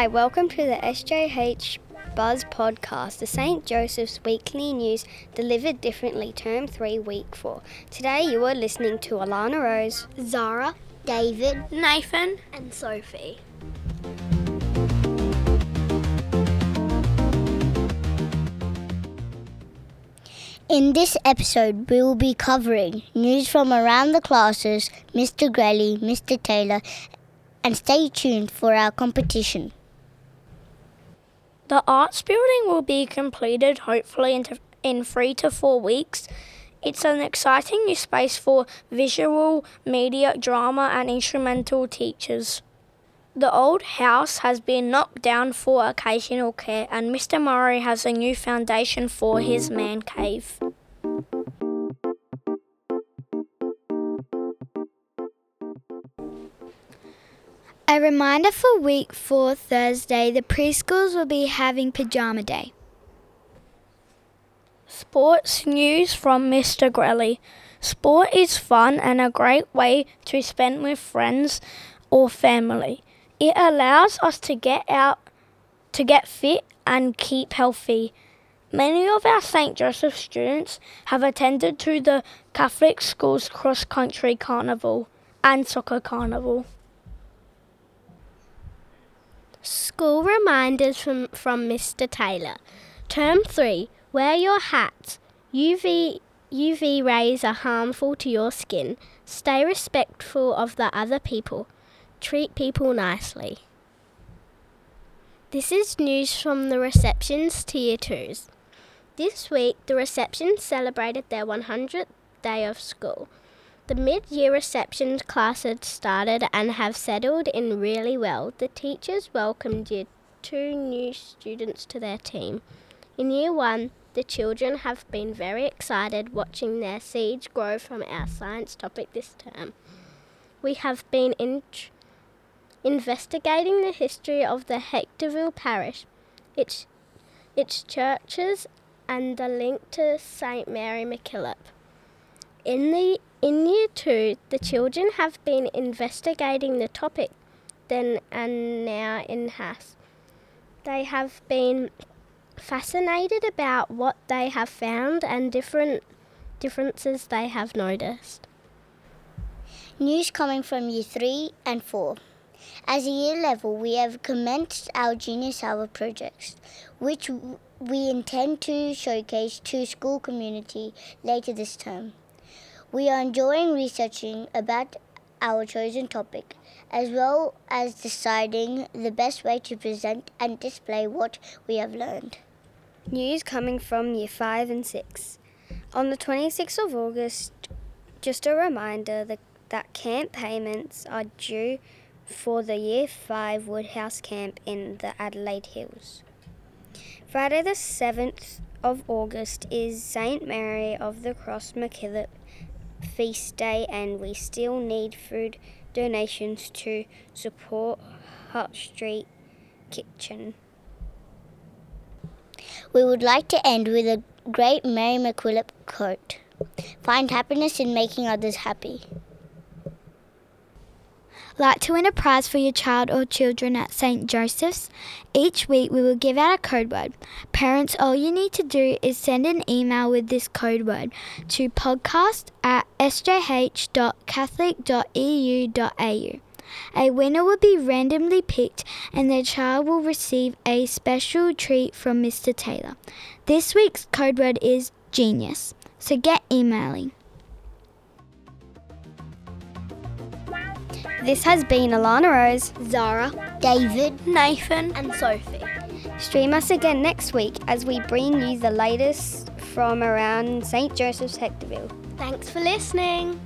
Hi, welcome to the SJH Buzz podcast, the St. Joseph's weekly news delivered differently, term 3, week 4. Today you are listening to Alannah-Rose, Zara, David, Nathan, and Sophie. In this episode, we will be covering news from around the classes, Mr. Grelly, Mr. Taylor, and stay tuned for our competition. The arts building will be completed hopefully in, in three to four weeks. It's an exciting new space for visual, media, drama, and instrumental teachers. The old house has been knocked down for occasional care, and Mr. Murray has a new foundation for his man cave. A reminder for week four Thursday the preschools will be having pajama day. Sports news from Mr. Grelly. Sport is fun and a great way to spend with friends or family. It allows us to get out, to get fit and keep healthy. Many of our St. Joseph students have attended to the Catholic Schools Cross Country Carnival and Soccer Carnival. School reminders from, from Mr. Taylor. Term 3 Wear your hat. UV, UV rays are harmful to your skin. Stay respectful of the other people. Treat people nicely. This is news from the receptions to year 2s. This week, the receptions celebrated their 100th day of school. The mid year receptions class had started and have settled in really well. The teachers welcomed year two new students to their team. In year one, the children have been very excited watching their seeds grow from our science topic this term. We have been in investigating the history of the Hectorville parish, its, its churches, and the link to St. Mary MacKillop. In the in year two, the children have been investigating the topic then and now in HASS. They have been fascinated about what they have found and different differences they have noticed. News coming from year 3 and 4. As a year level, we have commenced our Genius Hour projects, which we intend to showcase to school community later this term. We are enjoying researching about our chosen topic, as well as deciding the best way to present and display what we have learned. News coming from Year 5 and 6. On the 26th of August, just a reminder that, that camp payments are due for the Year 5 Woodhouse camp in the Adelaide Hills. Friday, the 7th of August, is St. Mary of the Cross MacKillop feast day, and we still need food donations to support Hutt Street Kitchen. We would like to end with a great Mary MacKillop quote Find happiness in making others happy. Like to win a prize for your child or children at St. Joseph's? Each week we will give out a code word. Parents, all you need to do is send an email with this code word to podcast at sjh.catholic.edu.au. A winner will be randomly picked and their child will receive a special treat from Mr. Taylor. This week's code word is genius. So get emailing. This has been Alannah-Rose, Zara, David, Nathan, and Sophie. Stream us again next week as we bring you the latest from around St. Joseph's Hectorville. Thanks for listening.